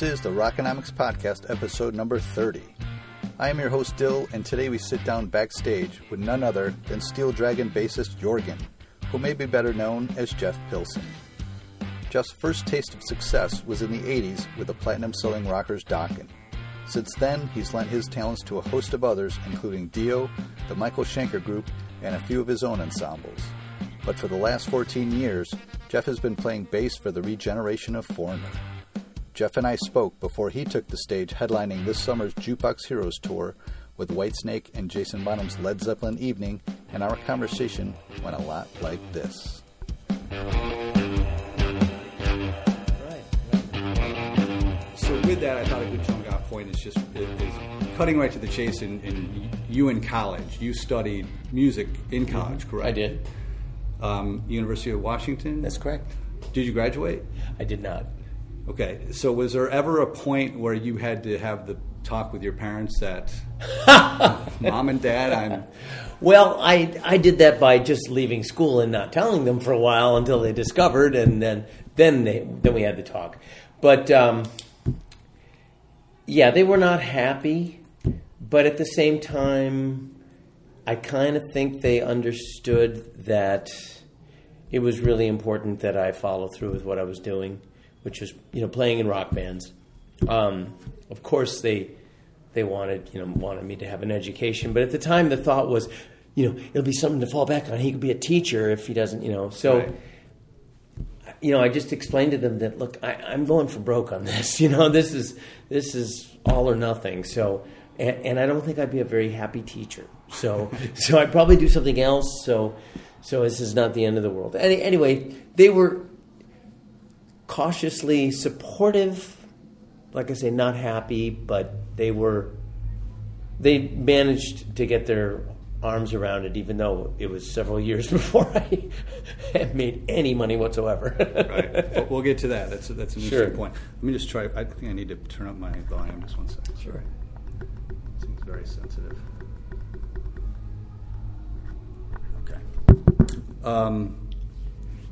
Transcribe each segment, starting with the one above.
This is the Rockonomics Podcast, episode number 30. I am your host, Dill, and today we sit down backstage with none other than Steel Dragon bassist Jorgen, who may be better known as Jeff Pilson. Jeff's first taste of success was in the 80s with the platinum selling rockers Dokken. Since then, he's lent his talents to a host of others, including Dio, the Michael Schenker Group, and a few of his own ensembles. But for the last 14 years, Jeff has been playing bass for the regeneration of Foreigner. Jeff and I spoke before he took the stage headlining this summer's Jukebox Heroes tour with Whitesnake and Jason Bonham's Led Zeppelin Evening, and our conversation went a lot like this. So with that, I thought a good jumping off point is just is cutting right to the chase. In, in you in college, you studied music in college, correct? I did. Um, University of Washington. That's correct. Did you graduate? I did not. Okay. So was there ever a point where you had to have the talk with your parents that, mom and dad, I'm Well, I I did that by just leaving school and not telling them for a while until they discovered, and then then they then we had the talk. But um, yeah, they were not happy, but at the same time, I kind of think they understood that it was really important that I follow through with what I was doing, which was you know playing in rock bands. Um, of course, they they wanted you know wanted me to have an education, but at the time the thought was, you know, it'll be something to fall back on. He could be a teacher if he doesn't, you know. So. Right. You know, I just explained to them that look, I, I'm going for broke on this. You know, this is this is all or nothing. So, and, and I don't think I'd be a very happy teacher. So, so I'd probably do something else. So, so this is not the end of the world. Any, anyway, they were cautiously supportive. Like I say, not happy, but they were. They managed to get their arms around it, even though it was several years before I had made any money whatsoever. right. But we'll get to that. That's that's an Sure. interesting point. Let me just try. I think I need to turn up my volume. Just one second. Sure. Seems very sensitive. Okay. Um,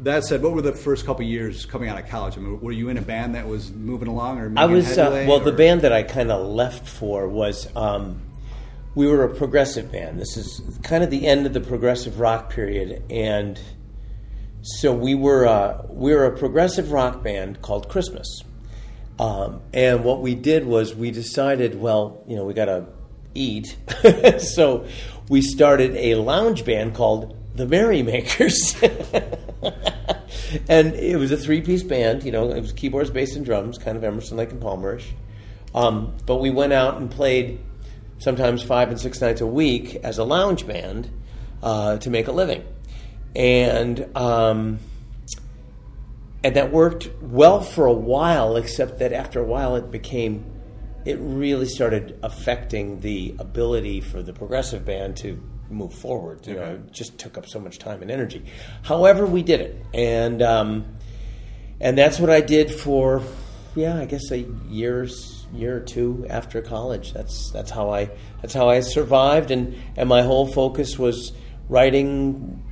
that said, what were the first couple years coming out of college? I mean, were you in a band that was moving along, or I was uh, headway, well. The band that I kind of left for was um, we were a progressive band. This is kind of the end of the progressive rock period, and so we were uh, we were a progressive rock band called Christmas. Um, and what we did was we decided, well, you know, we got to eat, so we started a lounge band called the Merrymakers. and it was a three-piece band. You know, it was keyboards, bass, and drums, kind of Emerson, Lake, and Palmerish. Um, but we went out and played sometimes five and six nights a week as a lounge band uh, to make a living, and um, and that worked well for a while. Except that after a while, it became it really started affecting the ability for the progressive band to move forward. You know, it just took up so much time and energy. However, we did it, and um, and that's what I did for yeah, I guess a years year or two after college. That's that's how I that's how I survived, and and my whole focus was writing.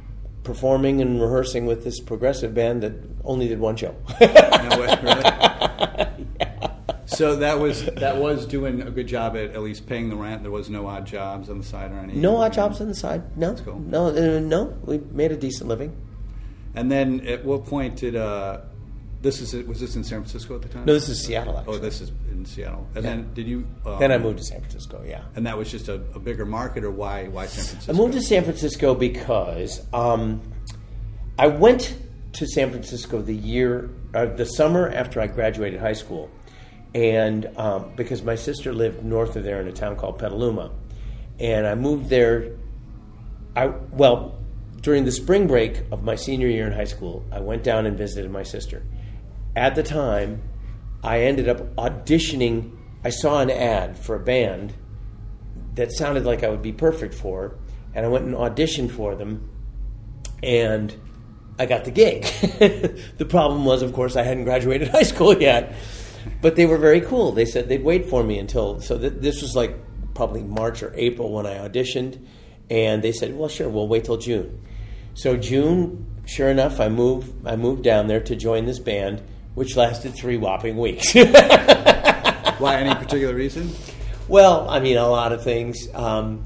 Performing and rehearsing with this progressive band that only did one show. No way, really? So that was that was doing a good job at at least paying the rent. There was no odd jobs on the side or anything. No odd jobs on the side. No, cool. no, uh, no. We made a decent living. And then at what point did uh, this is was this in San Francisco at the time? No, this is Seattle. Actually. Oh, this is in Seattle. And Yeah. then did you? Um, then I moved to San Francisco. Yeah, And that was just a, a bigger market, or why? Why San Francisco? I moved to San Francisco because um, I went to San Francisco the year, uh, the summer after I graduated high school, and um, because my sister lived north of there in a town called Petaluma, and I moved there. I well during the spring break of my senior year in high school, I went down and visited my sister. At the time, I ended up auditioning. I saw an ad for a band that sounded like I would be perfect for, and I went and auditioned for them, and I got the gig. the problem was, of course, I hadn't graduated high school yet, but they were very cool. They said they'd wait for me until so th- this was like probably March or April when I auditioned, and they said, "Well, sure, we'll wait till June." So June, sure enough, I moved. I moved down there to join this band. which lasted three whopping weeks. Why? Any particular reason? Well, I mean, a lot of things. Um,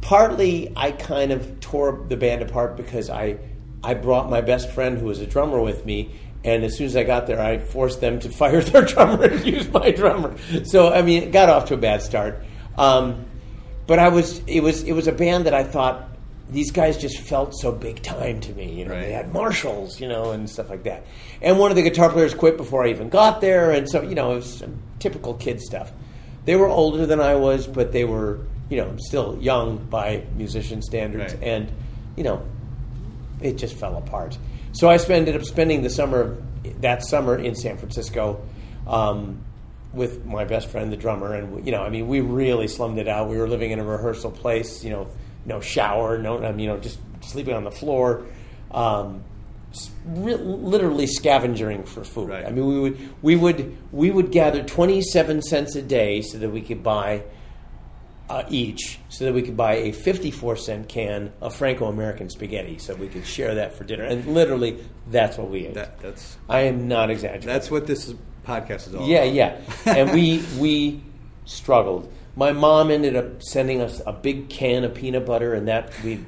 partly, I kind of tore the band apart because I I brought my best friend who was a drummer with me, and as soon as I got there, I forced them to fire their drummer and use my drummer. So, I mean, it got off to a bad start. Um, but I was it was it was a band that I thought these guys just felt so big time to me. You know, Right. they had Marshalls, you know, and stuff like that. And one of the guitar players quit before I even got there, and so you know, it was some typical kid stuff. They were older than I was, but they were you know still young by musician standards, Right. and you know, it just fell apart. So I sp- ended up spending the summer that summer in San Francisco. Um, with my best friend, the drummer, and you know, I mean, we really slummed it out. We were living in a rehearsal place, you know, no shower, no, you know, just sleeping on the floor, um, re- literally scavenging for food. Right. I mean, we would we would we would gather twenty seven cents a day so that we could buy uh, each, so that we could buy a fifty four cent can of Franco American spaghetti, so we could share that for dinner. And literally, that's what we ate. That, that's I am not exaggerating. that's what this is, podcast is all Yeah, about. yeah. And we we struggled. My mom ended up sending us a big can of peanut butter, and that we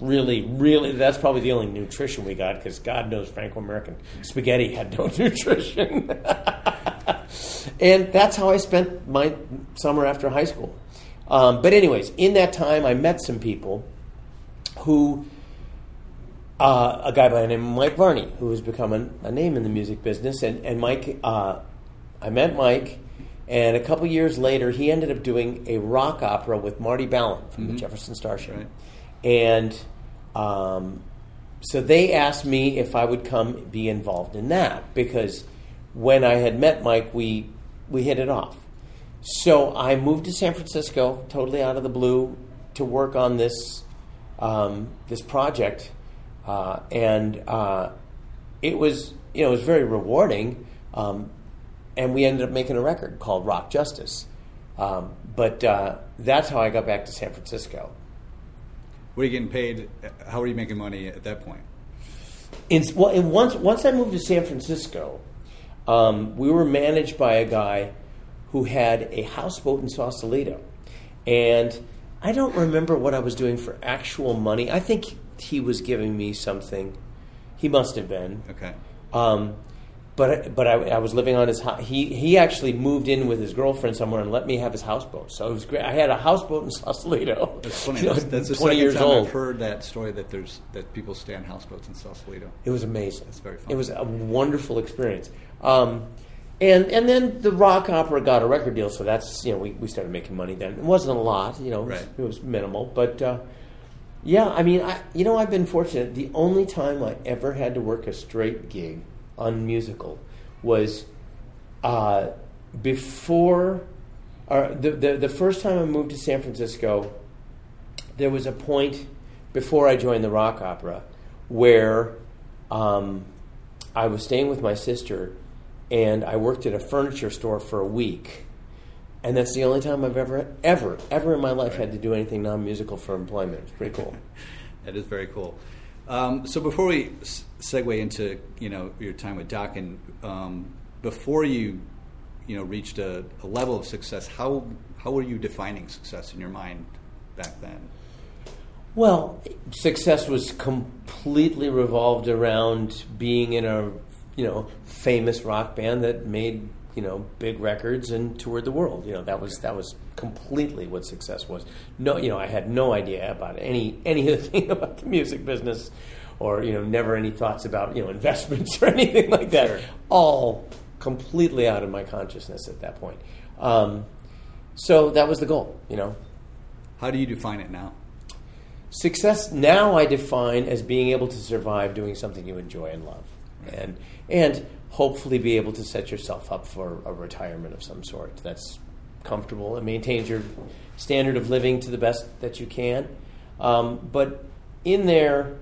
really, really that's probably the only nutrition we got because God knows Franco American spaghetti had no nutrition. and that's how I spent my summer after high school. Um, but anyways, in that time, I met some people who uh, a guy by the name of Mike Varney, who has become a, a name in the music business. And, and Mike, uh, I met Mike, and a couple years later, he ended up doing a rock opera with Marty Balin from the Jefferson Starship. Right. And um, so they asked me if I would come be involved in that because when I had met Mike, we we hit it off. So I moved to San Francisco, totally out of the blue, to work on this um, this project, uh, and uh, it was you know it was very rewarding. Um, and we ended up making a record called Rock Justice. Um, but uh, that's how I got back to San Francisco. What are you getting paid? How are you making money at that point? In, well, in once once I moved to San Francisco, um, we were managed by a guy who had a houseboat in Sausalito, and I don't remember what I was doing for actual money. I think he was giving me something. He must have been. Okay. Um, but but I, I was living on his house. He he actually moved in with his girlfriend somewhere and let me have his houseboat. So it was great. I had a houseboat in Sausalito. That's funny. You know, That's, that's the twenty years old. I've heard that story that there's that people stay on houseboats in Sausalito. It was amazing. That's very fun. It was a wonderful experience. Um, and and then the rock opera got a record deal, so that's you know we, we started making money then. It wasn't a lot, you know, it was, it was minimal, but uh, yeah, I mean, I you know I've been fortunate. The only time I ever had to work a straight gig unmusical was uh, before or the, the the first time I moved to San Francisco. There was a point before I joined the rock opera where um, I was staying with my sister and I worked at a furniture store for a week. And that's the only time I've ever, ever, ever in my life had to do anything non musical for employment. It's pretty cool. That is very cool. Um, so before we s- segue into you know your time with Doc, and um, before you you know reached a, a level of success, how how were you defining success in your mind back then? Well, success was completely revolved around being in a you know famous rock band that made you know big records and toured the world. You know that was that was completely what success was. No, you know I had no idea about any anything about the music business, or you know never any thoughts about you know investments or anything like that. Sure. All completely out of my consciousness at that point. Um, so that was the goal. You know, How do you define it now? Success now I define as being able to survive doing something you enjoy and love, and and hopefully be able to set yourself up for a retirement of some sort that's comfortable and maintains your standard of living to the best that you can. Um, but in there,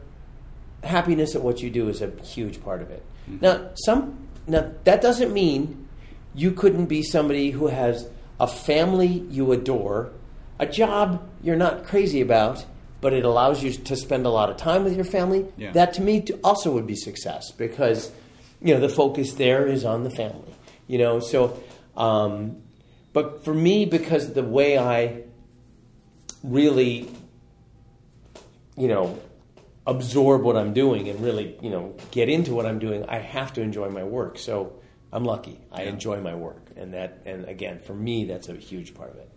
happiness at what you do is a huge part of it. Now, some now that doesn't mean you couldn't be somebody who has a family you adore, a job you're not crazy about, but it allows you to spend a lot of time with your family. Yeah. That to me also would be success because you know, the focus there is on the family. You know, so, um, but for me, because the way I really, you know, absorb what I'm doing and really, you know, get into what I'm doing, I have to enjoy my work. So I'm lucky. I Yeah. enjoy my work, and that, and again, for me, that's a huge part of it.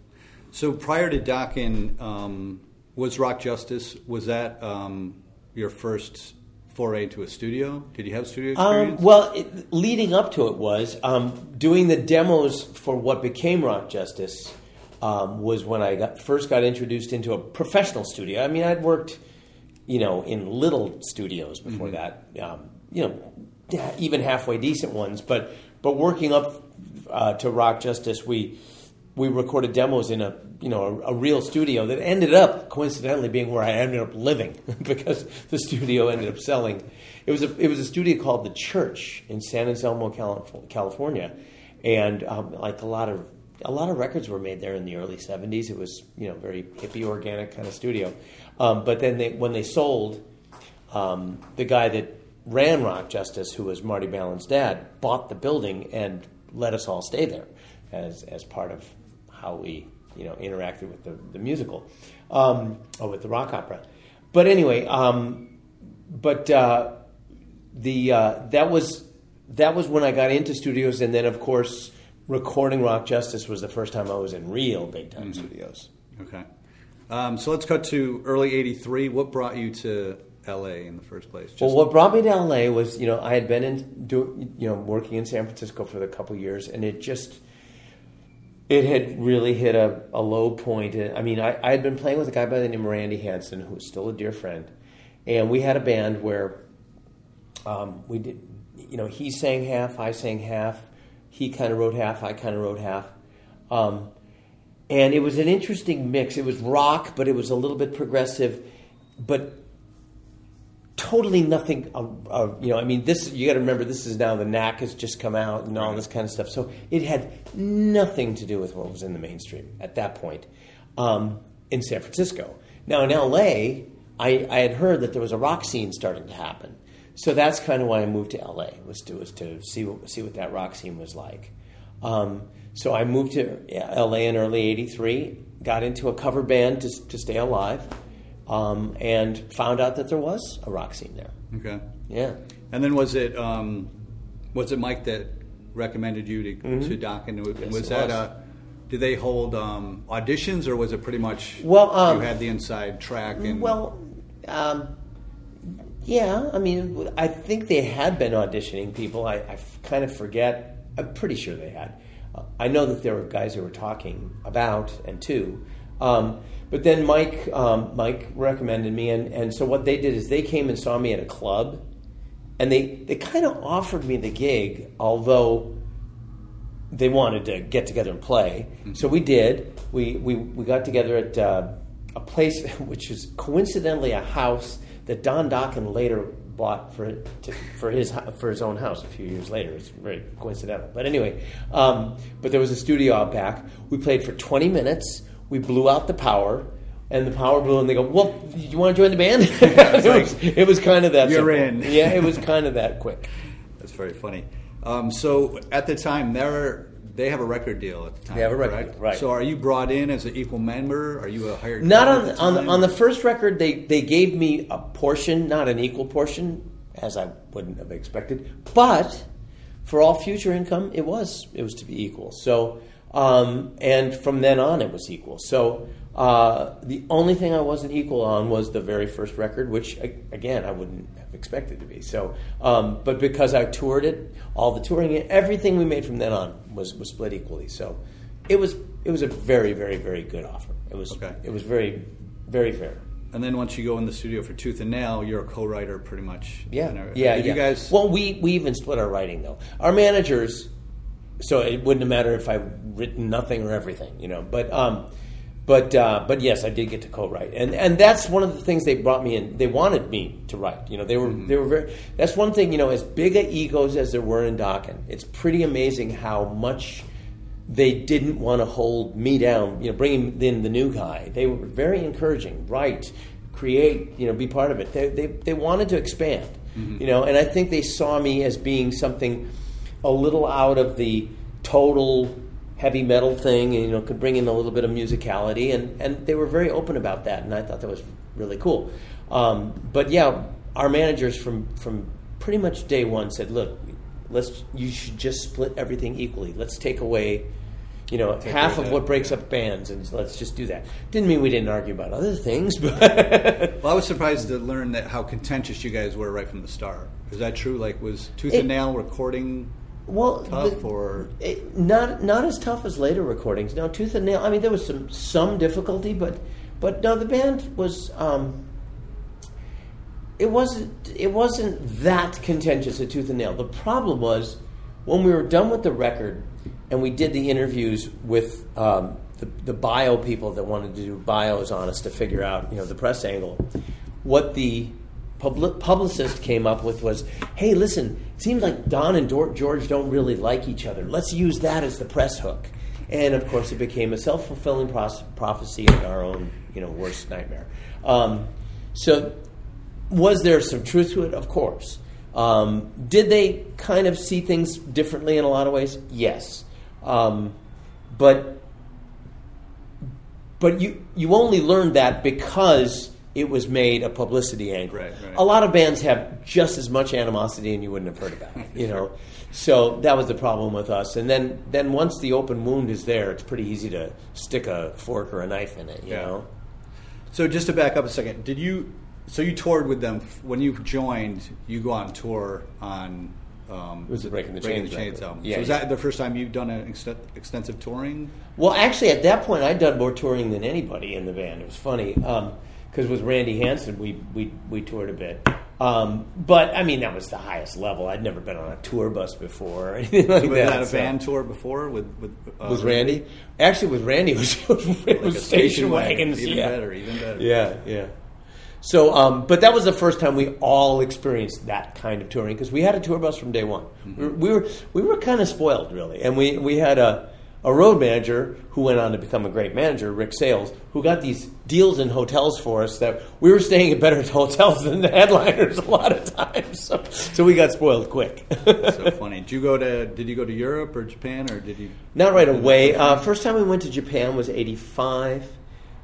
So prior to Dokken, um, was Rock Justice was that um, your first foray into a studio? Did you have studio Um, experience? well, it, leading up to it was um, doing the demos for what became Rock Justice. Um, was when I got, first got introduced into a professional studio. I mean, I'd worked, you know, in little studios before that. Um, you know, even halfway decent ones. But but working up uh, to Rock Justice, we we recorded demos in a you know a, a real studio that ended up coincidentally being where I ended up living because the studio ended up selling. It was a it was a studio called the Church in San Anselmo, California, and um, like a lot of a lot of records were made there in the early '70s. It was you know very hippie, organic kind of studio. Um, but then they, when they sold, um, the guy that ran Rock Justice, who was Marty Balin's dad, bought the building and let us all stay there as as part of how we you know interacted with the, the musical um, or with the rock opera. But anyway, um, but uh, the uh, that was that was when I got into studios, and then of course recording Rock Justice was the first time I was in real big time studios. okay. Um, so let's cut to early '83. What brought you to LA in the first place? Just- well, what brought me to LA was, you know, I had been in, do, you know, working in San Francisco for a couple years, and it just, it had really hit a, a low point. I mean, I, had been playing with a guy by the name of Randy Hansen, who was still a dear friend, and we had a band where um, we did, you know, he sang half, I sang half, he kind of wrote half, I kind of wrote half. Um, and it was an interesting mix. It was rock, but it was a little bit progressive, but totally nothing. Uh, uh, you know, I mean, this you got to remember. This is now the Knack has just come out and all this kind of stuff. So it had nothing to do with what was in the mainstream at that point um, in San Francisco. Now in L.A., I, I had heard that there was a rock scene starting to happen. So that's kind of why I moved to LA was to was to see what, see what that rock scene was like. Um, so I moved to LA in early '83, got into a cover band to, to stay alive, um, and found out that there was a rock scene there. okay. Yeah. And then was it um, was it Mike that recommended you to to Dokken? And Mm-hmm. Yes, was that was. uh, did they hold um, auditions or was it pretty much Well, um, you had the inside track and Well, um, yeah. I mean, I think they had been auditioning people. I kind of forget. I'm pretty sure they had. Uh, I know that there were guys who were talking about and to. Um, but then Mike, um, Mike recommended me, and, and so what they did is they came and saw me at a club, and they, they kind of offered me the gig, although they wanted to get together and play. So we did. We, we, we got together at uh, a place which is coincidentally a house that Don Dokken later bought for to, for his for his own house a few years later. It's very coincidental. But anyway, um, but there was a studio out back. We played for 20 minutes. We blew out the power. And the power blew, and they go, "Well, do you want to join the band?" it, was, it was kind of that. You're simple. in. Yeah, it was kind of that quick. That's very funny. Um, so at the time, they're they have a record deal at the time. They have a record deal, right. So are you brought in as an equal member? Are you a hired? Not on at on the, on the first record. They they gave me a portion, not an equal portion, as I wouldn't have expected. But for all future income, it was it was to be equal. So um, and from then on, it was equal. So uh, the only thing I wasn't equal on was the very first record, which again I wouldn't have expected to be. So, um, but because I toured it, all the touring, everything we made from then on was was split equally. So it was it was a very very very good offer. It was Okay. it was very very fair. And then once you go in the studio for Tooth and Nail, you're a co-writer pretty much. Yeah, yeah, yeah. you guys? Well, we we even split our writing though. Our managers, so it wouldn't have mattered if I written nothing or everything, you know. But um, but uh, but yes, I did get to co-write, and and that's one of the things they brought me in. They wanted me to write. You know, they were they were very. That's one thing. You know, as big a egos as there were in Dokken, it's pretty amazing how much they didn't want to hold me down. You know, bringing in the new guy, they were very encouraging. Write, create, you know, be part of it. They they, they wanted to expand. you know. And I think they saw me as being something a little out of the total heavy metal thing, and you know, could bring in a little bit of musicality, and and they were very open about that, and I thought that was really cool. Um, but yeah, our managers from from pretty much day one said, look, let's you should just split everything equally. Let's take away you know, Take half of that, what breaks up bands, and let's just do that. Didn't mean we didn't argue about other things, but Well, I was surprised to learn that how contentious you guys were right from the start. Is that true? Like, was Tooth It- and Nail recording well, tough, the- or it, not not as tough as later recordings. No, Tooth and Nail. I mean, there was some some difficulty, but but no, the band was. Um, it wasn't it wasn't that contentious at Tooth and Nail. The problem was when we were done with the record and we did the interviews with um, the, the bio people that wanted to do bios on us to figure out you know the press angle. What the publi- publicist came up with was, "Hey, listen, it seems like Don and George don't really like each other. Let's use that as the press hook." And of course, it became a self fulfilling prophecy and our own you know worst nightmare. Um, so was there some truth to it? Of course. Um, did they kind of see things differently in a lot of ways? Yes. Um, but but you you only learned that because it was made a publicity angle. Right, right. A lot of bands have just as much animosity, and you wouldn't have heard about it. You know, so that was the problem with us. And then then once the open wound is there, it's pretty easy to stick a fork or a knife in it. You Yeah. know. So just to back up a second, did you? So you toured with them when you joined. You go on tour on. Um, It was the Breaking the Breaking Chains the Chains album. Yeah, so was yeah. that the first time you've done an ext- extensive touring? Well, actually, at that point, I'd done more touring than anybody in the band. It was funny because with Randy Hansen, we we we toured a bit. Um, but I mean, that was the highest level. I'd never been on a tour bus before or anything like Was that. that a so- band tour before with with uh, Was Randy? Actually, with Randy, it was, it Like was station wagons. Even yeah. better, even better. Yeah, yeah. So, um, but that was the first time we all experienced that kind of touring because we had a tour bus from day one. We, were, we were we were kind of spoiled, really, and we we had a a road manager who went on to become a great manager, Rick Sales, who got these deals in hotels for us that we were staying at better hotels than the headliners a lot of times. So, so we got spoiled quick. so funny. Did you go to? Did you go to Europe or Japan or did you? Not right away. Uh, first time we went to Japan was '85,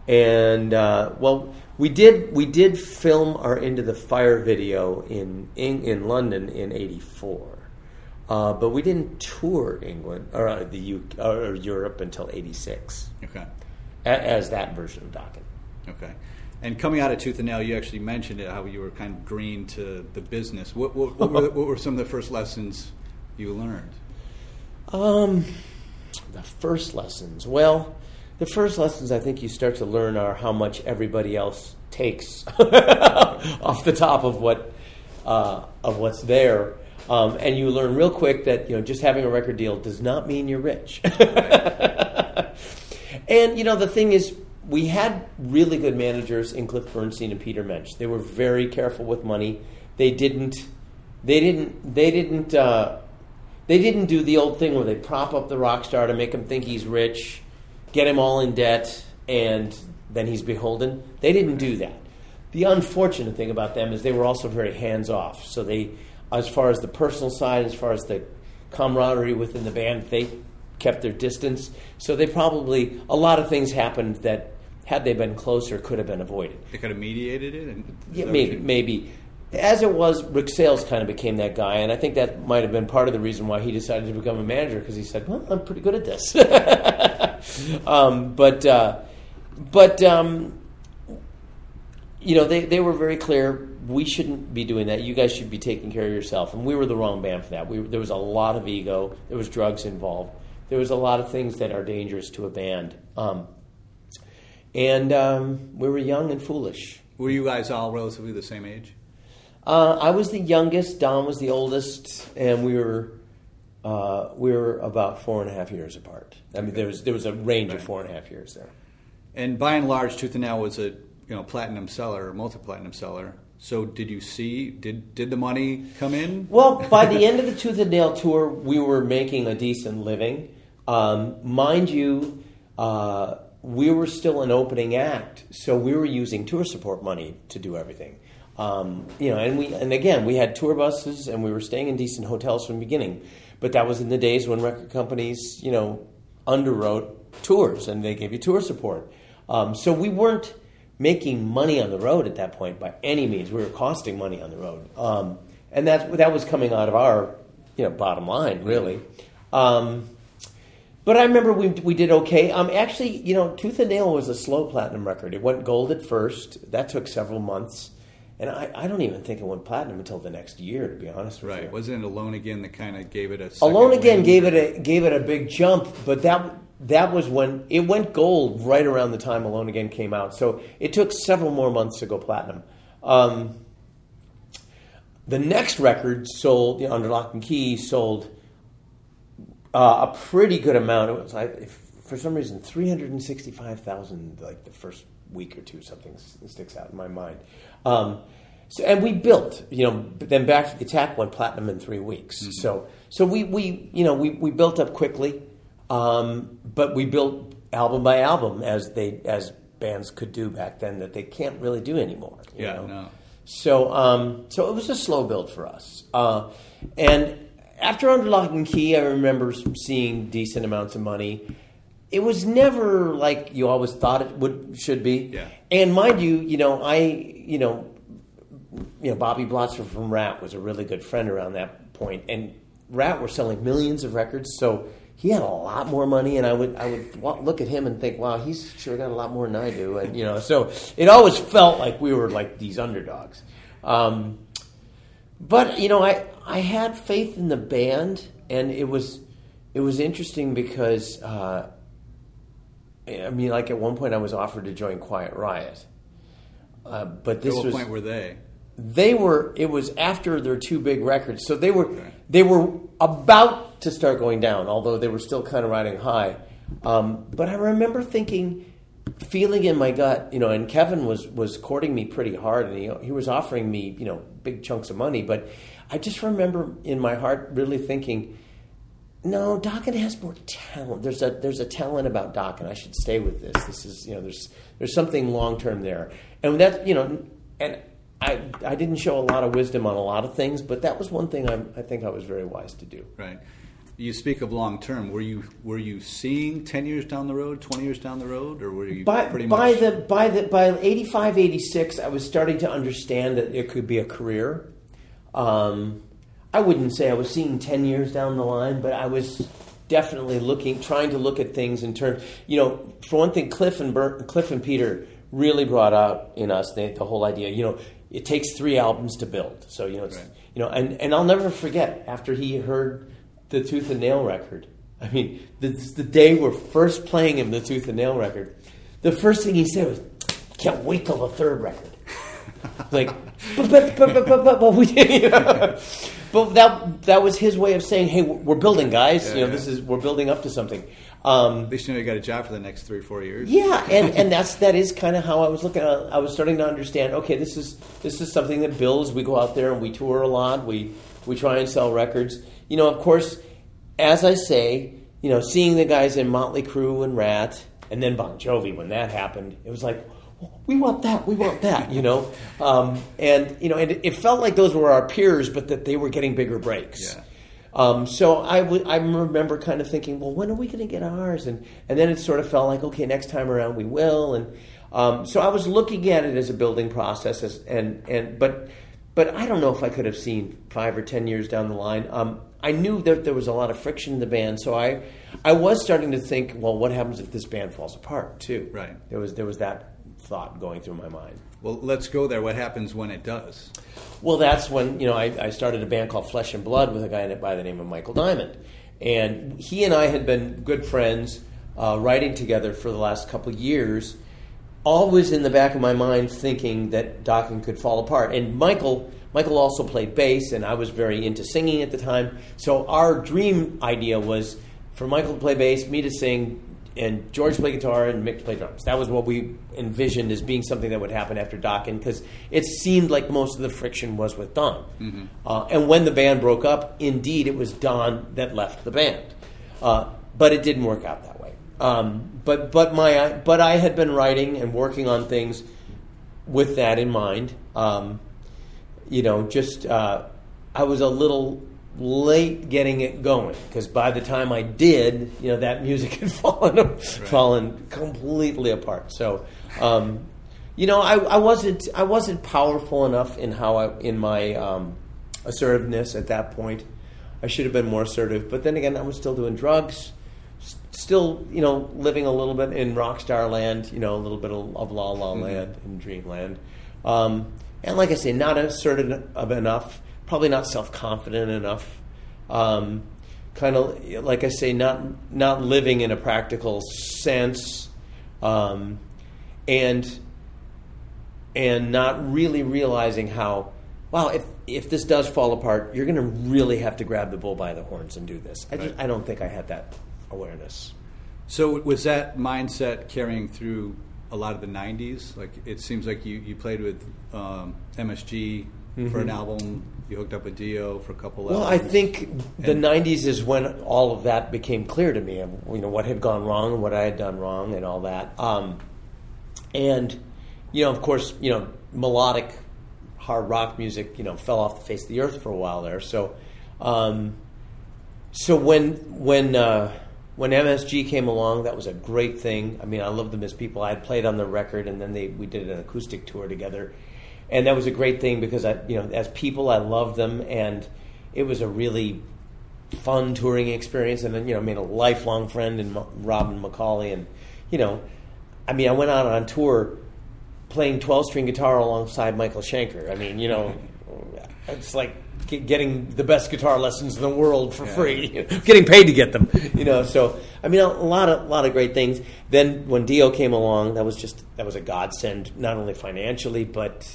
and uh, well, we did we did film our Into the Fire video in in, in London in '84, uh, but we didn't tour England or uh, the U or Europe until '86 Okay. as that version of Dokken. Okay. And coming out of Tooth and Nail, you actually mentioned it, how you were kind of green to the business. What, what, what, were, what were some of the first lessons you learned? Um, the first lessons. Well, the first lessons I think you start to learn are how much everybody else takes off the top of what uh, of what's there, um, and you learn real quick that you know just having a record deal does not mean you're rich. and you know the thing is. We had really good managers in Cliff Bernstein and Peter Mensch. They were very careful with money. They didn't. They didn't. They didn't. Uh, they didn't do the old thing where they prop up the rock star to make him think he's rich, get him all in debt, and then he's beholden. They didn't do that. The unfortunate thing about them is they were also very hands off. So they, as far as the personal side, as far as the camaraderie within the band, they kept their distance. So they probably a lot of things happened that had they been closer could have been avoided. They could have mediated it? And, Yeah, maybe, maybe. As it was, Rick Sales kind of became that guy, and I think that might have been part of the reason why he decided to become a manager because he said, "Well, I'm pretty good at this." um, but uh, but um, you know, they, they were very clear. We shouldn't be doing that. You guys should be taking care of yourself. And we were the wrong band for that. We, there was a lot of ego. There was drugs involved. There was a lot of things that are dangerous to a band. Um, and um, we were young and foolish. Were you guys all relatively the same age? Uh, I was the youngest. Don was the oldest, and we were uh, we were about four and a half years apart. I mean, there was there was a range of four and a half years there. And by and large, Tooth and Nail was a you know platinum seller, multi platinum seller. So did you see did did the money come in? Well, by the end of the Tooth and Nail tour, we were making a decent living. Um, mind you, uh, we were still an opening act, so we were using tour support money to do everything. Um, you know, and we and again we had tour buses and we were staying in decent hotels from the beginning. But that was in the days when record companies, you know, underwrote tours and they gave you tour support. Um, so we weren't making money on the road at that point by any means. We were costing money on the road, um, and that that was coming out of our you know bottom line really. Um, but I remember we, we did okay. Um, actually, you know, Tooth and Nail was a slow platinum record. It went gold at first. That took several months. And I, I don't even think it went platinum until the next year, to be honest with Right. you. Wasn't it Alone Again that kind of gave it a Alone Again gave it a gave it a big jump, but that that was when it went gold right around the time Alone Again came out. So it took several more months to go platinum. Um, the next record sold, you know, Under Lock and Key, sold uh, a pretty good amount. It was like, if, for some reason, three hundred and sixty-five thousand. Like the first week or two, something sticks out in my mind. Um, so, and we built, you know. But then Back to the Attack went platinum in three weeks. So, so we, we, you know, we, we built up quickly, um, but we built album by album as they as bands could do back then that they can't really do anymore. you Yeah, know? no. So, um, so it was a slow build for us. Uh, and after Under Lock and Key, I remember seeing decent amounts of money. It was never like you always thought it would should be. Yeah. And mind you, you know, I, you know, you know, Bobby Blotzer from Ratt was a really good friend around that point. point, and Ratt were selling millions of records, so he had a lot more money, and I would I would look at him and think, wow, he's sure got a lot more than I do, and you know, so it always felt like we were like these underdogs. Um, but you know, I I had faith in the band, and it was it was interesting because uh, I mean, like at one point, I was offered to join Quiet Riot, uh, but this At what was point were they? they were it was after their two big records so they were Okay. they were about to start going down although they were still kind of riding high um, but i remember thinking feeling in my gut you know and kevin was was courting me pretty hard and he, he was offering me you know big chunks of money but i just remember in my heart really thinking no, Dokken has more talent. There's a there's a talent about Dokken. I should stay with this. This is you know there's there's something long term there, and that you know and I I didn't show a lot of wisdom on a lot of things, but that was one thing I, I think I was very wise to do. Right. You speak of long term. Were you were you seeing ten years down the road, twenty years down the road, or were you By pretty by much? the by the by 85, 86, I was starting to understand that it could be a career. Um, I wouldn't say I was seeing ten years down the line, but I was definitely looking, trying to look at things in terms. You know, for one thing, Cliff and Bert, Cliff and Peter really brought out in us the, the whole idea. You know, it takes three albums to build. So you know, it's, Right. you know, and and I'll never forget after he heard the Tooth and Nail record. I mean, the, the day we're first playing him the Tooth and Nail record, the first thing he said was, "Can't wait till the third record." like, but, but, but, but, but, we did. You know? But that that was his way of saying, "Hey, we're building, guys. Yeah, you know, yeah. this is we're building up to something." Um, At least you know you got a job for the next three or four years. yeah, and, and that's that is kind of how I was looking. at I was starting to understand. Okay, this is this is something that builds. We go out there and we tour a lot. We we try and sell records. You know, of course, as I say, you know, seeing the guys in Motley Crue and Ratt, and then Bon Jovi when that happened, it was like. We want that. We want that. You know, um, and you know, and it, felt like those were our peers, but that they were getting bigger breaks. Yeah. Um, so I I remember kind of thinking, well, when are we going to get ours? And and then it sort of felt like, okay, next time around we will. And um, so I was looking at it as a building process, as, and and but but I don't know if I could have seen five or ten years down the line. Um, I knew that there was a lot of friction in the band, so I I was starting to think, well, what happens if this band falls apart too? Right. There was there was that thought going through my mind. Well, let's go there. What happens when it does? Well, that's when you know I, I started a band called Flesh and Blood with a guy in it by the name of Michael Diamond, and he and I had been good friends, uh, writing together for the last couple years. Always in the back of my mind, thinking that Dokken could fall apart. And Michael, Michael also played bass, and I was very into singing at the time. So our dream idea was for Michael to play bass, me to sing, and George to play guitar, and Mick to play drums. That was what we envisioned as being something that would happen after Dokken, because it seemed like most of the friction was with Don. Uh, and when the band broke up, indeed, it was Don that left the band. Uh, but it didn't work out that way. Um, but but my but I had been writing and working on things with that in mind. Um, you know, just uh, I was a little late getting it going because by the time I did, you know, that music had fallen fallen completely apart. So, um, you know, I, I wasn't I wasn't powerful enough in how I in my um, assertiveness at that point. I should have been more assertive, but then again, I was still doing drugs, s- still, you know, living a little bit in rock star land, you know, a little bit of, of la la land and dreamland. Um, and like I say, not assertive enough, probably not self confident enough. Um, kind of like I say, not not living in a practical sense, um, and and not really realizing how wow if if this does fall apart you're going to really have to grab the bull by the horns and do this. I, just, I don't think i had that awareness. So was that mindset carrying through a lot of the '90s? Like it seems like you, you played with um, MSG for an album. You hooked up with Dio for a couple. Mm-hmm. well i think the And- 90s is when all of that became clear to me you know what had gone wrong and what i had done wrong and all that um, and you know of course you know melodic hard rock music you know fell off the face of the earth for a while there so um, so when when uh, when MSG came along, that was a great thing. I mean, I loved them as people. I had played on the record, and then they we did an acoustic tour together, and that was a great thing because I, you know, as people, I loved them, and it was a really fun touring experience. And then you know, made a lifelong friend in Robin McAuley, and you know, I mean, I went out on tour playing twelve string guitar alongside Michael Schenker. I mean, you know, it's like getting the best guitar lessons in the world for Yeah. free, getting paid to get them. You know, so I mean, a, lot of a lot of great things. Then when Dio came along, that was just that was a godsend, not only financially but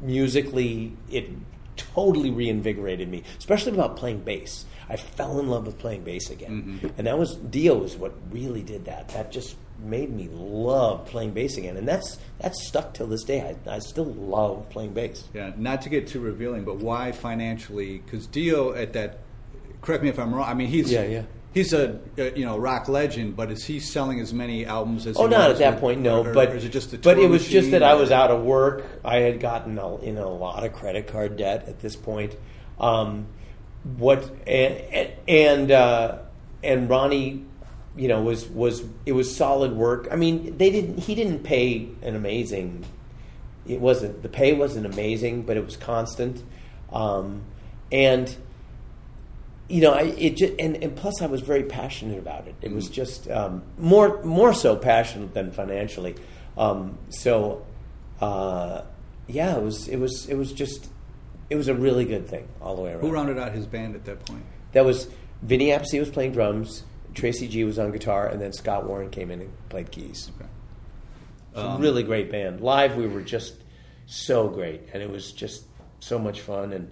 musically. It totally reinvigorated me, especially about playing bass. I fell in love with playing bass again, mm-hmm. and that was Dio was what really did that. That just made me love playing bass again, and that's that's stuck till this day. I, I still love playing bass. Yeah, not to get too revealing, but why financially? Because Dio at that, correct me if I'm wrong. I mean, he's Yeah, yeah. he's a, a you know rock legend, but is he selling as many albums as? Oh, he not at that with- point, no. or- but or is it just a but it was just that I was out of work. I had gotten a, in a lot of credit card debt at this point. Um, what and and uh, and Ronnie, you know, was was it was solid work. I mean, they didn't. He didn't pay an amazing. It wasn't the pay wasn't amazing, but it was constant, um, and you know, I, it just, and, and plus I was very passionate about it. It was just um, more more so passionate than financially. Um, so, uh, yeah, it was it was it was just it was a really good thing all the way around. Who rounded out his band at that point? That was Vinny Appice was playing drums, Tracy G was on guitar, and then Scott Warren came in and played keys. Okay. It's a Um, really great band. Live, we were just so great, and it was just so much fun. And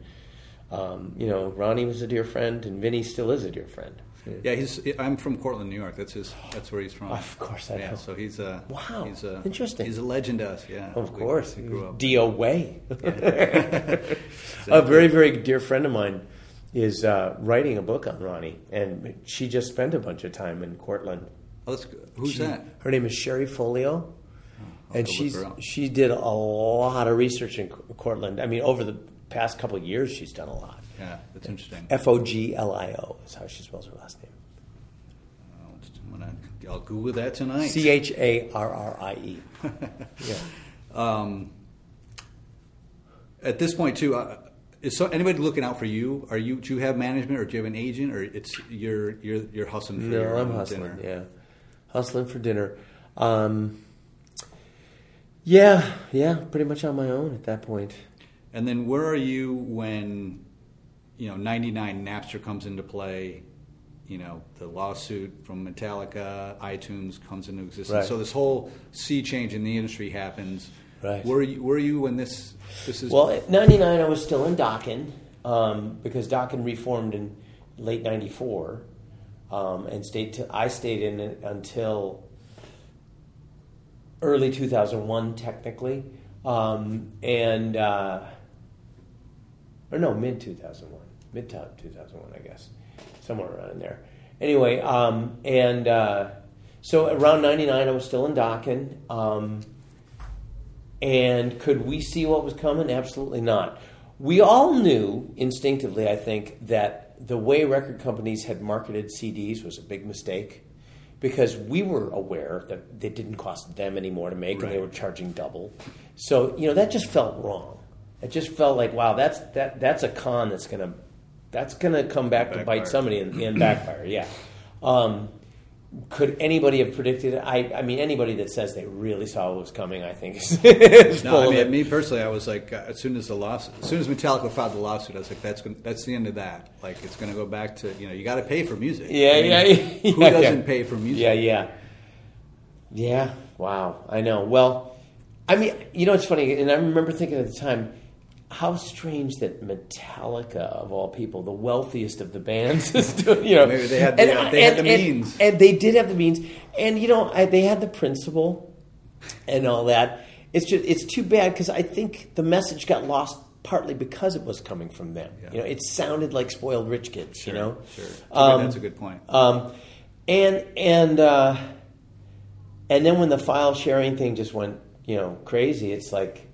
um, you know, Ronnie was a dear friend, and Vinny still is a dear friend. Yeah, he's. I'm from Cortland, New York. That's his. That's where he's from. Of course I yeah, know. so he's a. Wow, He's a, interesting. He's a legend to us. Yeah. Of We- course, we grew up. Dio Way. A very, very dear friend of mine is uh, writing a book on Ronnie, and she just spent a bunch of time in Cortland. Oh, that's, who's She- that? Her name is Charrie Foglio, I'll and she's she did a lot of research in Cortland. I mean, over the past couple of years, she's done a lot. Yeah, that's interesting. F O G L I O is how she spells her last name. Gonna, I'll Google that tonight. C H A R R I E. Yeah. um, at this point, too, is so, anybody looking out for you? Are you do you have management or do you have an agent or it's you're you're you're hustling for No, your I'm hustling. dinner? Yeah, hustling for dinner. Um, yeah, yeah, pretty much on my own at that point. And then where are you when you know '99 Napster comes into play? You know the lawsuit from Metallica, iTunes comes into existence. Right. So this whole sea change in the industry happens. Right. Were you, where are you when this this is? Well, at 99, I was still in Dokken um, because Dokken reformed in late 94 um, and stayed till I stayed in it until early 2001, technically. Um, and, uh, or no, mid 2001, mid 2001, I guess, somewhere around there. Anyway, um, and uh, so around 99, I was still in Dokken. And could we see what was coming? Absolutely not. we all knew instinctively, I think, that the way record companies had marketed CDs was a big mistake because we were aware that they didn't cost them any more to make and they were charging double. So, you know, that just felt wrong. It just felt like, wow, that's that that's a con that's gonna that's gonna come back to bite somebody and, and backfire. Yeah. Um, could anybody have predicted it? I, I mean, anybody that says they really saw what was coming, I think is, is No, I mean, me personally, I was like, uh, as soon as the lawsuit, as soon as Metallica filed the lawsuit, I was like, that's gonna, that's the end of that. Like, it's going to go back to you know, you got to pay for music. Yeah, I mean, yeah, yeah. Who yeah, doesn't yeah. pay for music? Yeah, yeah, yeah. Wow, I know. Well, I mean, you know, it's funny, and I remember thinking at the time, how strange that Metallica, of all people, the wealthiest of the bands, is doing. You know, Maybe they had the- they had the means. and they did have the means, and you know, I, they had the principle and all that. It's just it's too bad because I think the message got lost partly because it was coming from them. Yeah. You know, it sounded like spoiled rich kids. Sure, you know, sure. Um, that's a good point. um, and and uh, and then when the file sharing thing just went, you know, crazy, it's like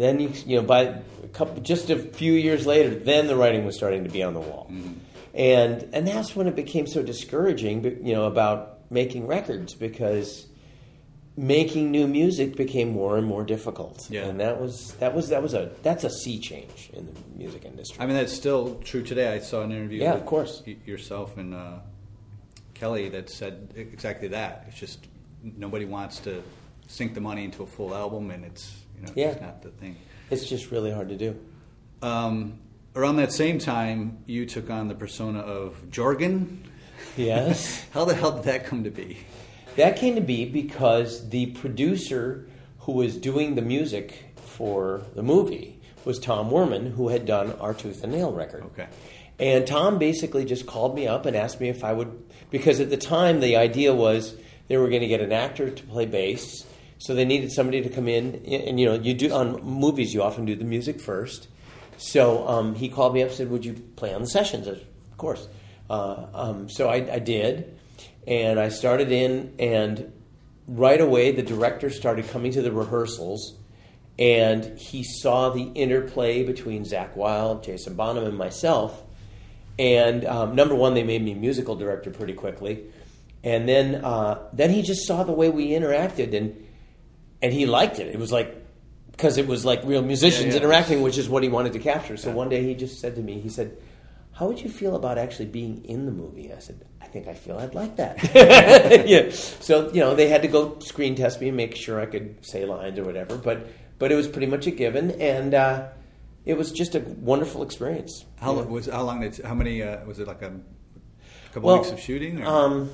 then you you know by a couple just a few years later, then the writing was starting to be on the wall, Mm-hmm. and and that's when it became so discouraging, you know, about making records because making new music became more and more difficult, Yeah. and that was that was that was a that's a sea change in the music industry. I mean, that's still true today. I saw an interview. Yeah, with of course. y- yourself and uh, Kelly that said exactly that. It's just nobody wants to sink the money into a full album, and it's you know, Yeah. it's not the thing. it's just really hard to do. Um, around that same time, you took on the persona of Jorgen. Yes. How the hell did that come to be? That came to be because the producer who was doing the music for the movie was Tom Werman, who had done our Tooth and Nail record. Okay. And Tom basically just called me up and asked me if I would, because at the time the idea was they were going to get an actor to play bass, so they needed somebody to come in. And you know, you do on movies, you often do the music first. So um, he called me up, said, "Would you play on the sessions?" Said, Of course. Uh, um, so I, I did, and I started in, and right away the director started coming to the rehearsals and he saw the interplay between Zakk Wylde, Jason Bonham, and myself. And um, number one, they made me musical director pretty quickly, and then uh, then he just saw the way we interacted, and and he liked it. It was like because it was like real musicians Yeah, yeah. interacting, which is what he wanted to capture. So one day he just said to me, he said, "How would you feel about actually being in the movie?" I said, "I think I feel I'd like that." yeah. So you know they had to go screen test me and make sure I could say lines or whatever, but but it was pretty much a given, and uh, it was just a wonderful experience. How long was how long did how many uh, was it like a couple Well, weeks of shooting? Or? Um,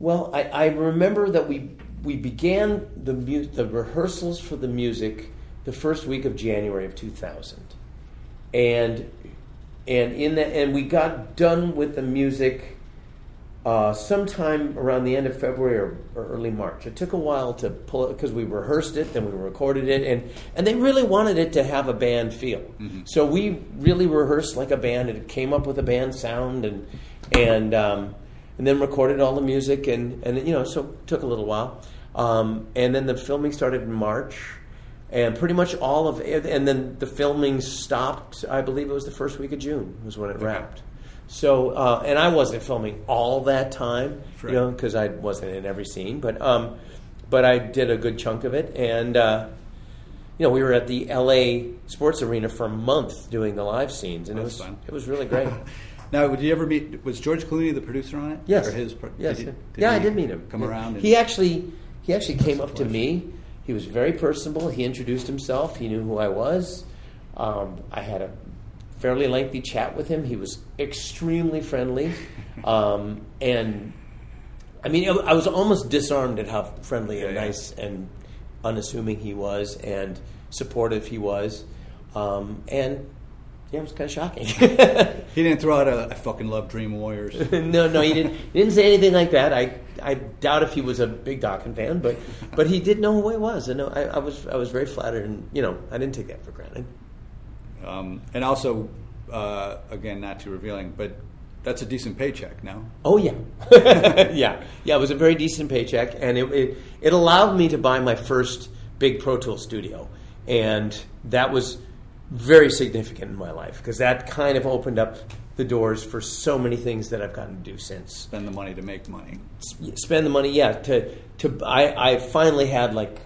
well, I, I remember that we we began the mu- the rehearsals for the music the first week of January of 2000, and and in that and we got done with the music uh, sometime around the end of February or, or early March. It took a while to pull it because we rehearsed it, then we recorded it, and and they really wanted it to have a band feel. So we really rehearsed like a band, and it came up with a band sound, and and um, and then recorded all the music, and and you know, so it took a little while, um, and then the filming started in March. And pretty much all of, and then the filming stopped. I believe it was the first week of June was when it wrapped. So, uh, and I wasn't filming all that time, Right. you know, because I wasn't in every scene. But, um, but I did a good chunk of it, and uh, you know, we were at the L.A. Sports Arena for a month doing the live scenes, and it was fun. it was really great. now, did you ever meet? Was George Clooney the producer on it? Yes. Or his? pro- yes. Did, you- yeah, I did meet him. Come Yeah. around. He actually he actually came up to me. He was very personable. He introduced himself. He knew who I was. Um, I had a fairly lengthy chat with him. He was extremely friendly, um, and I mean, I was almost disarmed at how friendly and Yeah, yeah. nice and unassuming he was, and supportive he was, um, and yeah, it was kind of shocking. he didn't throw out a "I fucking love Dream Warriors." no, no, he didn't. He didn't say anything like that. I, I doubt if he was a big Dokken fan, but, but he did know who I was, and I, I was, I was very flattered, and you know, I didn't take that for granted. um, and also, uh, again, not too revealing, but that's a decent paycheck. No. Oh yeah, yeah, yeah. It was a very decent paycheck, and it, it it allowed me to buy my first big Pro Tool studio, and that was very significant in my life because that kind of opened up the doors for so many things that I've gotten to do since. Spend the money to make money. Spend the money, yeah. To to I, I finally had like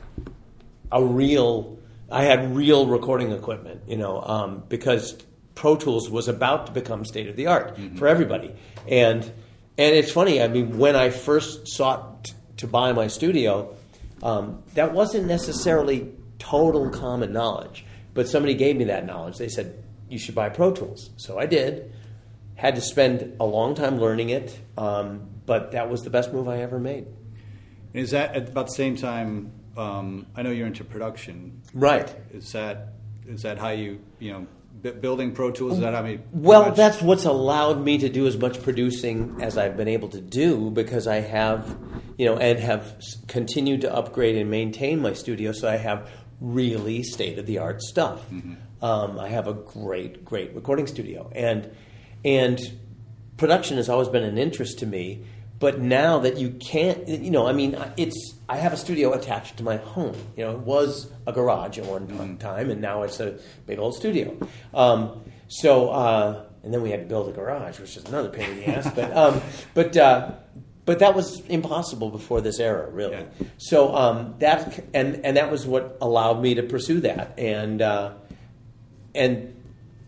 a real. I had real recording equipment, you know, um, because Pro Tools was about to become state of the art mm-hmm. for everybody, and and it's funny. I mean, when I first sought t- to buy my studio, um, that wasn't necessarily total common knowledge, but somebody gave me that knowledge. They said you should buy Pro Tools, so I did had to spend a long time learning it, um, but that was the best move I ever made. Is that at about the same time? Um, I know you're into production, right? Is that is that how you you know b- building Pro Tools? Is that how you? Well, much? that's what's allowed me to do as much producing as I've been able to do because I have, you know, and have continued to upgrade and maintain my studio, so I have really state of the art stuff. Mm-hmm. Um, I have a great, great recording studio, and and production has always been an interest to me. But now that you can't, you know, I mean, it's I have a studio attached to my home. You know, it was a garage at one mm-hmm. time, and now it's a big old studio. Um, so, uh, and then we had to build a garage, which is another pain in the ass. But, um, but, uh, but that was impossible before this era, really. Yeah. So um, that and and that was what allowed me to pursue that, and uh, and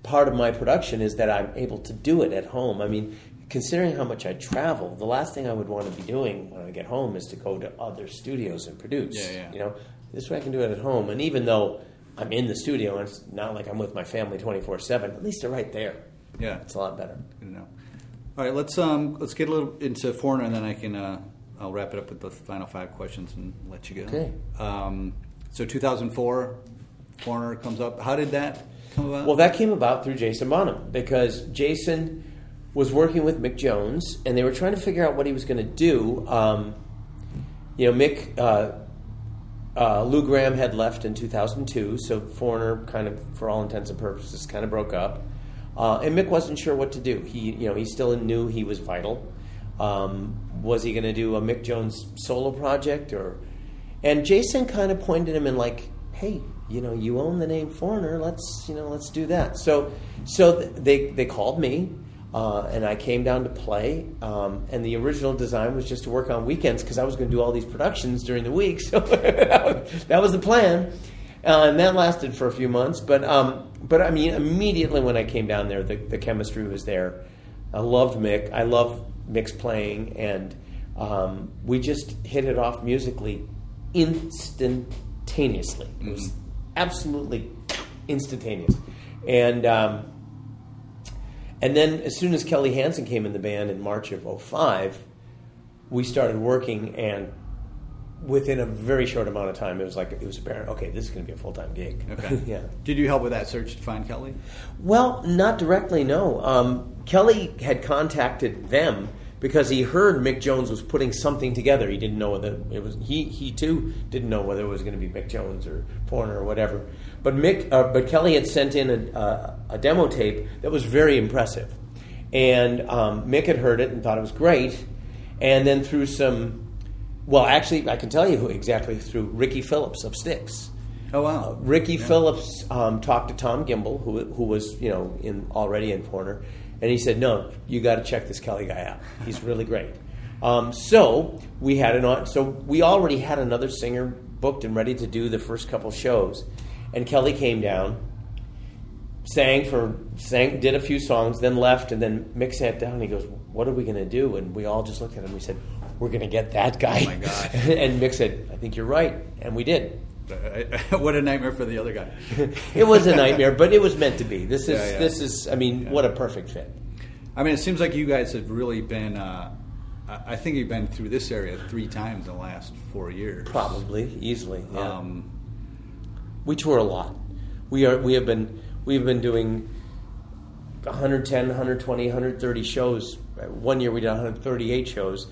part of my production is that I'm able to do it at home. I mean, considering how much I travel, the last thing I would want to be doing when I get home is to go to other studios and produce. Yeah, yeah. You know, this way I can do it at home. And even though I'm in the studio and it's not like I'm with my family 24 seven, at least they're right there. Yeah, it's a lot better. You know. All right, let's um let's get a little into Foreigner, and then I can uh, I'll wrap it up with the final five questions and let you go. Okay. Um, so 2004, Foreigner comes up. How did that come about? Well, that came about through Jason Bonham because Jason was working with Mick Jones, and they were trying to figure out what he was going to do. Um, you know, Mick, uh, uh, Lou Gramm had left in 2002, so Foreigner kind of, for all intents and purposes, kind of broke up. Uh, and Mick wasn't sure what to do. He, you know, he still knew he was vital. Um, was he going to do a Mick Jones solo project, or? And Jason kind of pointed him in like, hey, you know, you own the name Foreigner. Let's, you know, let's do that. So, so they they called me, uh, and I came down to play. Um, and the original design was just to work on weekends because I was going to do all these productions during the week. So that was the plan, uh, and that lasted for a few months. But um, but I mean, immediately when I came down there, the, the chemistry was there. I loved Mick. I love Mick's playing, and um, we just hit it off musically instantaneously. It was mm-hmm absolutely instantaneous. And um, and then as soon as Kelly Hansen came in the band in March of 05, we started working and within a very short amount of time, it was like it was apparent. Okay, this is going to be a full time gig. Okay. yeah. Did you help with that search to find Kelly? Well, not directly. No. Um, Kelly had contacted them because he heard Mick Jones was putting something together. He didn't know whether it was he. He too didn't know whether it was going to be Mick Jones or Foreigner or whatever. But Mick, uh, but Kelly had sent in a, uh, a, demo tape that was very impressive, and um, Mick had heard it and thought it was great. And then through some, well, actually, I can tell you who exactly through Ricky Phillips of Styx. Oh wow! Uh, Ricky yeah. Phillips um, talked to Tom Gimbel, who who was you know in already in Foreigner and he said, "No, you got to check this Kelly guy out. He's really great." Um, so we had an. So we already had another singer booked and ready to do the first couple shows, and Kelly came down, sang for sang, did a few songs, then left, and then Mick sat down. and He goes, "What are we going to do?" And we all just looked at him. We said, "We're going to get that guy." Oh and Mick said, "I think you're right," and we did. what a nightmare for the other guy. it was a nightmare, but it was meant to be. This is yeah, yeah. this is. I mean, yeah. what a perfect fit. I mean, it seems like you guys have really been. Uh, I think you've been through this area three times in the last four years. Probably, easily. Yeah. Um, we tour a lot. We are. We have been. We've been doing 110, 120, 130 shows. One year we did 138 shows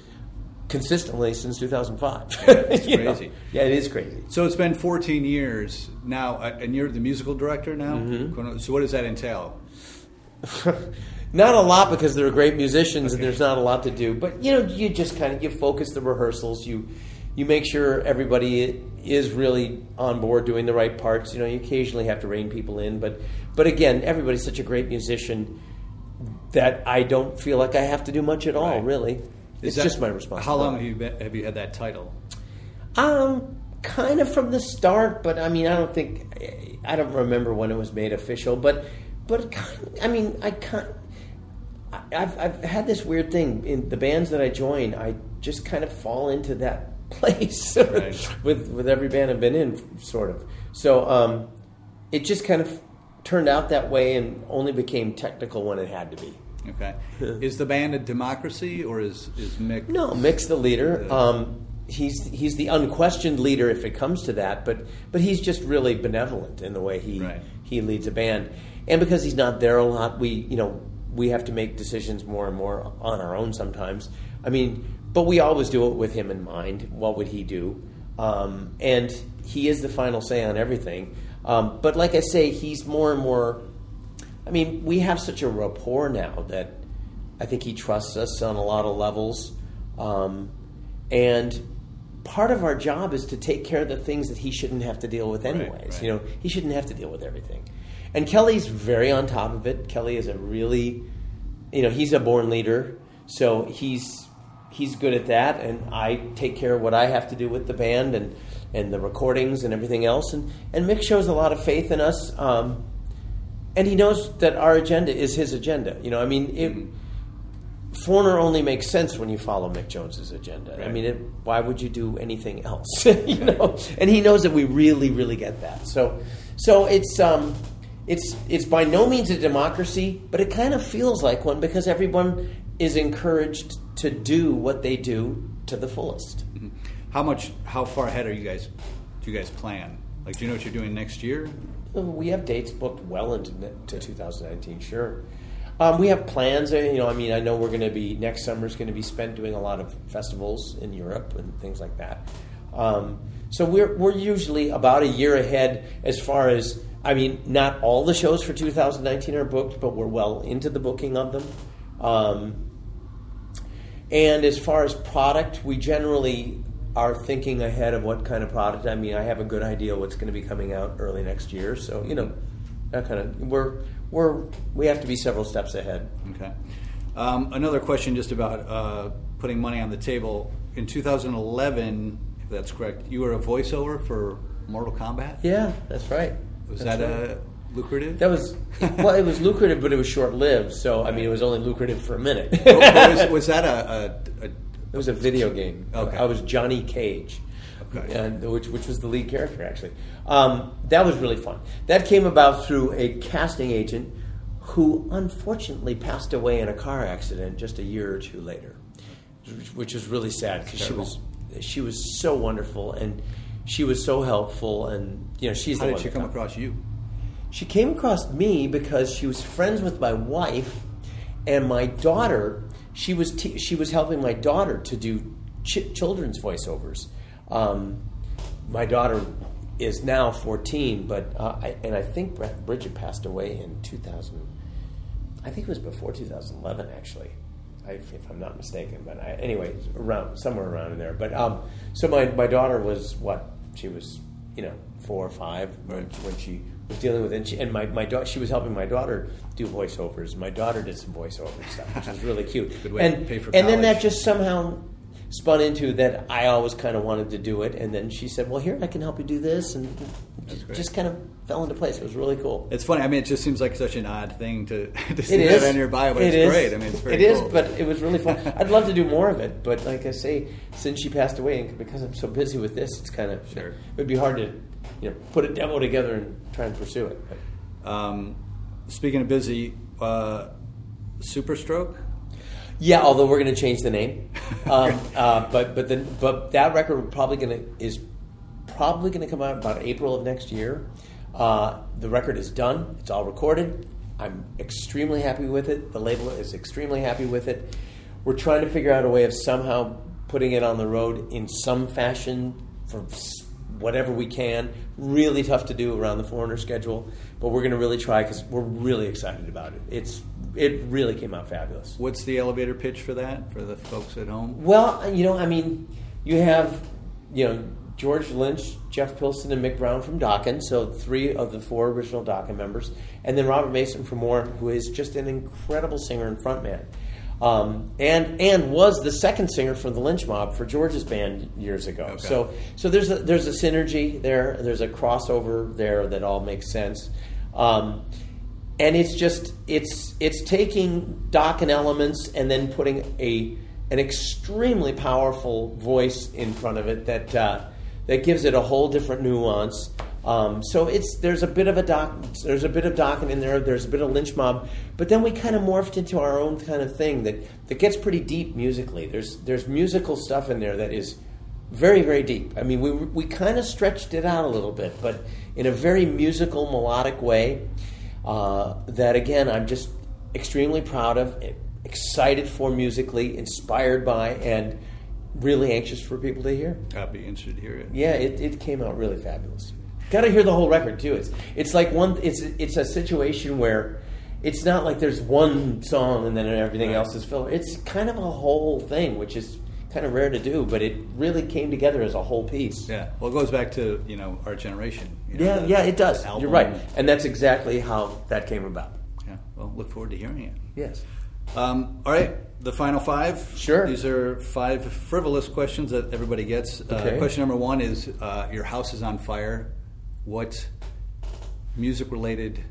consistently since 2005. Yeah, it's crazy. know? Yeah, it is crazy. So it's been 14 years now, uh, and you're the musical director now. Mm-hmm. So what does that entail? not a lot because they're great musicians okay. and there's not a lot to do. But you know, you just kind of you focus the rehearsals. You you make sure everybody is really on board doing the right parts. You know, you occasionally have to rein people in, but but again, everybody's such a great musician that I don't feel like I have to do much at all. Right. Really, Is it's that- just my responsibility. How long have you been, have you had that title? Um, kind of from the start, but I mean, I don't think I don't remember when it was made official, but but kind I mean, I can't. I've I've had this weird thing in the bands that I join. I just kind of fall into that place Right. with with every band I've been in, sort of. So um, it just kind of turned out that way, and only became technical when it had to be. Okay. is the band a democracy or is is Mick? No, Mick's the leader. Um, he's he's the unquestioned leader if it comes to that, but but he's just really benevolent in the way he Right. he leads a band, and because he's not there a lot, we you know we have to make decisions more and more on our own sometimes. I mean, but we always do it with him in mind. What would he do? Um, and he is the final say on everything. Um, but like I say, he's more and more. I mean, we have such a rapport now that I think he trusts us on a lot of levels. Um, and part of our job is to take care of the things that he shouldn't have to deal with Right, anyways. right. You know, he shouldn't have to deal with everything. And Kelly's very on top of it. Kelly is a really, you know, he's a born leader, so he's he's good at that. And I take care of what I have to do with the band and and the recordings and everything else. And and Mick shows a lot of faith in us. Um, and he knows that our agenda is his agenda. You know, I mean, it, Foreigner only makes sense when you follow Mick Jones's agenda. I mean, it, why would you do anything else? you know, and he knows that we really, really get that. So, so it's um, it's it's by no means a democracy, but it kind of feels like one because everyone is encouraged to do what they do to the fullest. How much? How far ahead are you guys? Do you guys plan? Like, do you know what you're doing next year? We have dates booked well into to 2019. Sure, um, we have plans. uh, You know, I mean, I know we're going to be next summer is going to be spent doing a lot of festivals in Europe and things like that. Um, so we're we're usually about a year ahead as far as I mean, not all the shows for 2019 are booked, but we're well into the booking of them. Um, and as far as product, we generally are thinking ahead of what kind of product. I mean, I have a good idea what's going to be coming out early next year. So you know, that kind of we're we're we have to be several steps ahead. Okay. Um, another question, just about uh, putting money on the table. In 2011, if that's correct, you were a voiceover for Mortal Kombat. Yeah, that's right. Was That's that right. uh, lucrative? That was well. It was lucrative, but it was short lived. So I mean, it was only lucrative for a minute. was, was that a, a, a It was a video game. Okay. I was Johnny Cage, Okay. and which which was the lead character actually. Um, that was really fun. That came about through a casting agent who unfortunately passed away in a car accident just a year or two later, which- was really sad because she was she was so wonderful and she was so helpful and you know she's How the did one she come across you? she came across me because she was friends with my wife, and my daughter. She was te- she was helping my daughter to do ch- children's voiceovers. Um, my daughter is now 14, but uh, I, and I think Bridget passed away in 2000. I think it was before 2011, actually, I, if I'm not mistaken. But I, anyway, around somewhere around in there. But um, so my my daughter was what she was, you know, four or five when, when she was dealing with. And, she, and my my daughter, she was helping my daughter do voiceovers. My daughter did some voiceover stuff, which was really cute. Good way to and pay for and then that just somehow spun into that I always kind of wanted to do it. And then she said, "Well, here I can help you do this," and just, just kind of fell into place. It was really cool. It's funny. I mean, it just seems like such an odd thing to, to see that on your bio, but It it's is. great. I mean, it's very It is, cool. but it was really fun. I'd love to do more of it, but like I say, since she passed away, and because I'm so busy with this, it's kind of Sure. it would be hard to you know put a demo together and try and pursue it. Um, speaking of busy, uh, Superstroke. Yeah, although we're going to change the name, um, uh, but but then but that record probably going to is probably going to come out about April of next year. Uh, the record is done; it's all recorded. I'm extremely happy with it. The label is extremely happy with it. We're trying to figure out a way of somehow putting it on the road in some fashion for whatever we can. Really tough to do around the foreigner schedule, but we're going to really try because we're really excited about it. It's it really came out fabulous. What's the elevator pitch for that for the folks at home? Well, you know, I mean, you have you know, George Lynch, Jeff Pilson, and Mick Brown from Dokken, so three of the four original Dokken members, and then Robert Mason from Warrant, who is just an incredible singer and frontman. Um, and and was the second singer for the Lynch Mob for George's band years ago. Okay. So so there's a, there's a synergy there. There's a crossover there that all makes sense. Um, and it's just it's it's taking Dokken elements and then putting a an extremely powerful voice in front of it that uh, that gives it a whole different nuance. Um, so it's there's a bit of a doc there's a bit of Dokken in there. There's a bit of lynch mob, but then we kind of morphed into our own kind of thing that that gets pretty deep musically. There's there's musical stuff in there that is very very deep. I mean we we kind of stretched it out a little bit, but in a very musical melodic way. Uh, that again I'm just extremely proud of, excited for musically, inspired by, and really anxious for people to hear. I'd be interested to hear it. Yeah, it, it came out really fabulous. Got to hear the whole record too. It's it's like one. It's it's a situation where it's not like there's one song and then everything else is filler. It's kind of a whole thing, which is kind of rare to do. But it really came together as a whole piece. Yeah. Well, it goes back to you know our generation. you know, yeah, the- yeah, it does. You're right, and that's exactly how that came about. Yeah. Well, look forward to hearing it. Yes. Um, all right, the final five. Sure. These are five frivolous questions that everybody gets. Uh, question number one is: uh, Your house is on fire. What music-related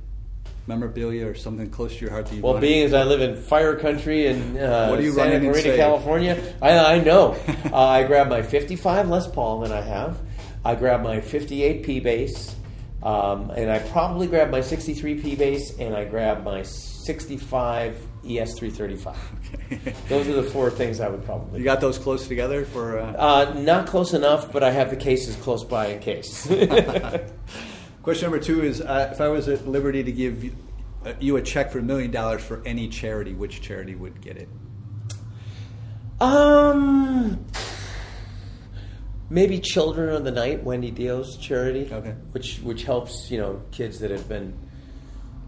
memorabilia or something close to your heart that you Well, being as I live in fire country in uh, What do you Santa in and Clarita. California, I, I know. uh, I grab my 55 Les Paul that I have. I grab my 58 P bass, um, and I probably grab my 63 P bass, and I grab my 65 ES335. Okay. Those are the four things I would probably. you got those close together for. Uh, Uh, not close enough, but I have the cases close by in case. Question number two is: uh, If I was at liberty to give you, uh, you a check for a million dollars for any charity, which charity would get it? Um, maybe Children of the Night, Wendy Dio's charity. Okay. Which which helps you know kids that have been,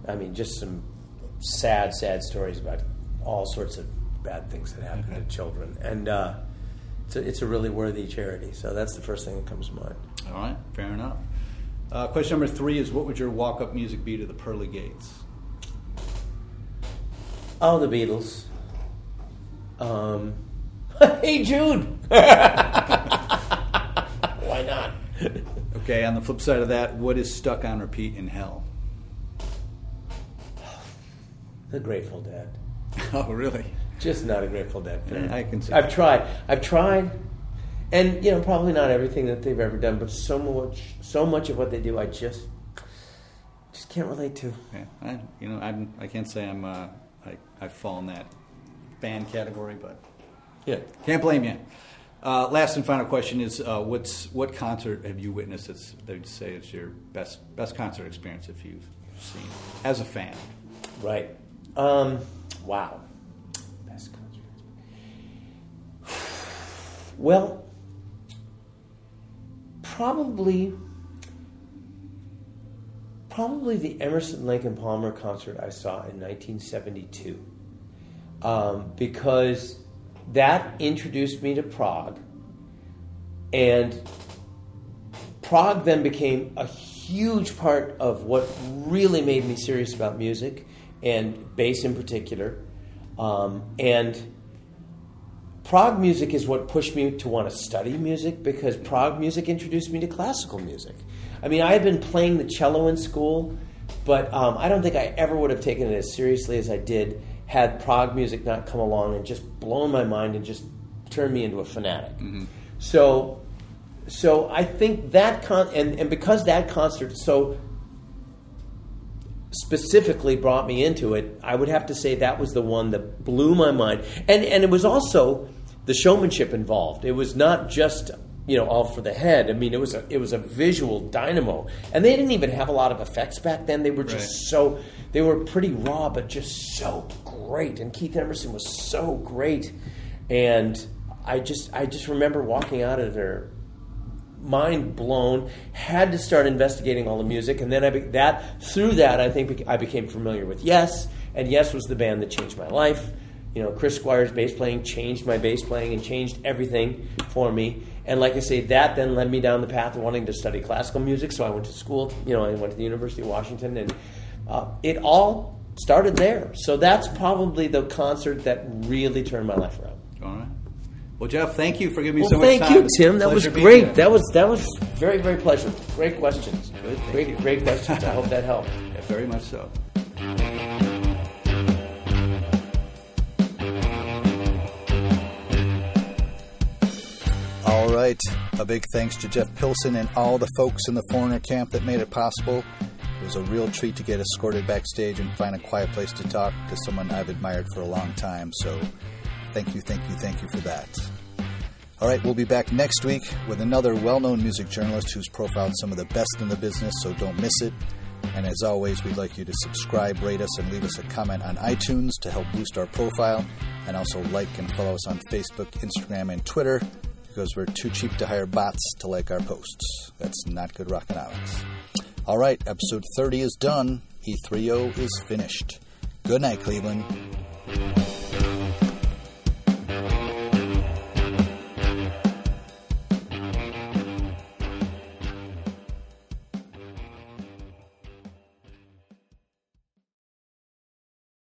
I mean, just some sad, sad stories about all sorts of bad things that happen Okay. to children, and uh, it's a, it's a really worthy charity. So that's the first thing that comes to mind. All right, fair enough. Uh, question number three is: What would your walk-up music be to the pearly gates? Oh, the Beatles. Um, hey Jude. Why not? Okay, on the flip side of that, what is stuck on repeat in hell? The Grateful Dead. Oh, really? Just not a Grateful Dead fan. I can see I've that. tried. I've tried, and you know, probably not everything that they've ever done, but so much, so much of what they do, I just, just can't relate to. Yeah, I, you know, I'm, I can't say I'm, uh, I, I fall in that band category, but Yeah. can't blame you. Uh, last and final question is: uh, What's what concert have you witnessed that's they'd say is your best best concert experience if you've seen as a fan? Right. Um, wow. Best concert. Well, probably, probably the Emerson Lake and Palmer concert I saw in 1972, um, because that introduced me to prog, and prog then became a huge part of what really made me serious about music and bass in particular. Um, and prog music is what pushed me to want to study music because prog music introduced me to classical music. I mean, I had been playing the cello in school, but um, I don't think I ever would have taken it as seriously as I did had prog music not come along and just blown my mind and just turned me into a fanatic. So so I think that con and, and because that concert so specifically brought me into it, I would have to say that was the one that blew my mind. And and it was also the showmanship involved. It was not just you know all for the head. I mean, it was a it was a visual dynamo, and they didn't even have a lot of effects back then. They were just Right. so they were pretty raw, but just so great. And Keith Emerson was so great, and I just I just remember walking out of there mind blown. Had to start investigating all the music, and then I be, that through that I think I became familiar with Yes, and Yes was the band that changed my life. You know, Chris Squire's bass playing changed my bass playing and changed everything for me. And like I say, that then led me down the path of wanting to study classical music. So I went to school. You know, I went to the University of Washington, and uh, it all started there. So that's probably the concert that really turned my life around. All right. Well, Jeff, thank you for giving me Well, so much thank time. you, It's a Tim. That was great. here. That was that was very very pleasurable. Great questions. Good, thank great you. great questions. I hope that helped. Yeah, very much so. All right. A big thanks to Jeff Pilson and all the folks in the foreigner camp that made it possible. It was a real treat to get escorted backstage and find a quiet place to talk to someone I've admired for a long time. So thank you, thank you, thank you for that. All right, we'll be back next week with another well known music journalist who's profiled some of the best in the business, so don't miss it. And as always, we'd like you to subscribe, rate us, and leave us a comment on iTunes to help boost our profile. And also like and follow us on Facebook, Instagram, and Twitter because we're too cheap to hire bots to like our posts. That's not good rockonomics. All right, episode 30 is done. E30 is finished. Good night, Cleveland.